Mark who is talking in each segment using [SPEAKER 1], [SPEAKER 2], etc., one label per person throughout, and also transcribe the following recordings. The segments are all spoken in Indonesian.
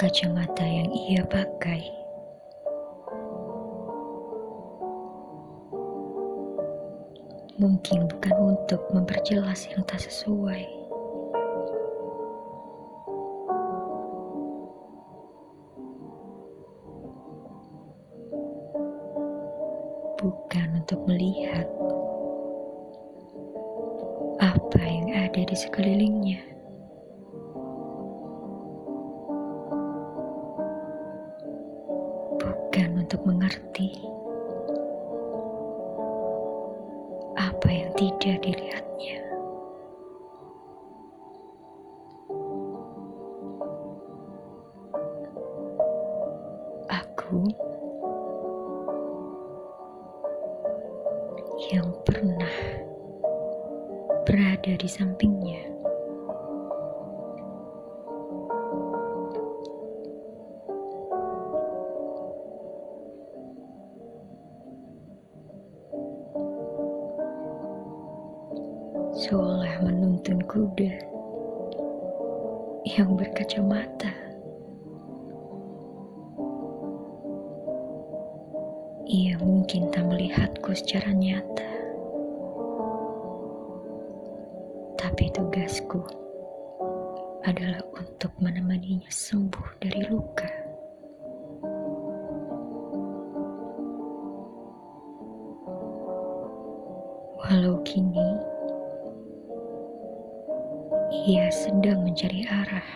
[SPEAKER 1] kacamata yang ia pakai. Mungkin bukan untuk memperjelas yang tak sesuai. Bukan untuk melihat apa yang ada di sekelilingnya. Untuk mengerti apa yang tidak dilihatnya. Aku yang pernah berada di sampingnya. Seolah menuntun kuda yang berkacamata. Ia mungkin tak melihatku secara nyata, tapi tugasku adalah untuk menemaninya sembuh dari luka. Walau kini ia sedang mencari arah.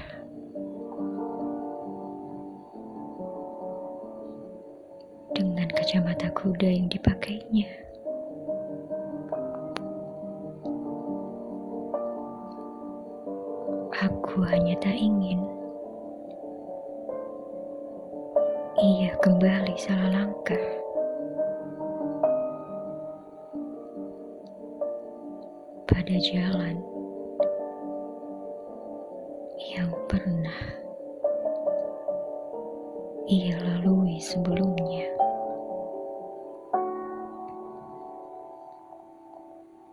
[SPEAKER 1] Dengan kacamata kuda yang dipakainya. Aku hanya tak ingin ia kembali salah langkah. Pada jalan yang pernah ia lalui sebelumnya.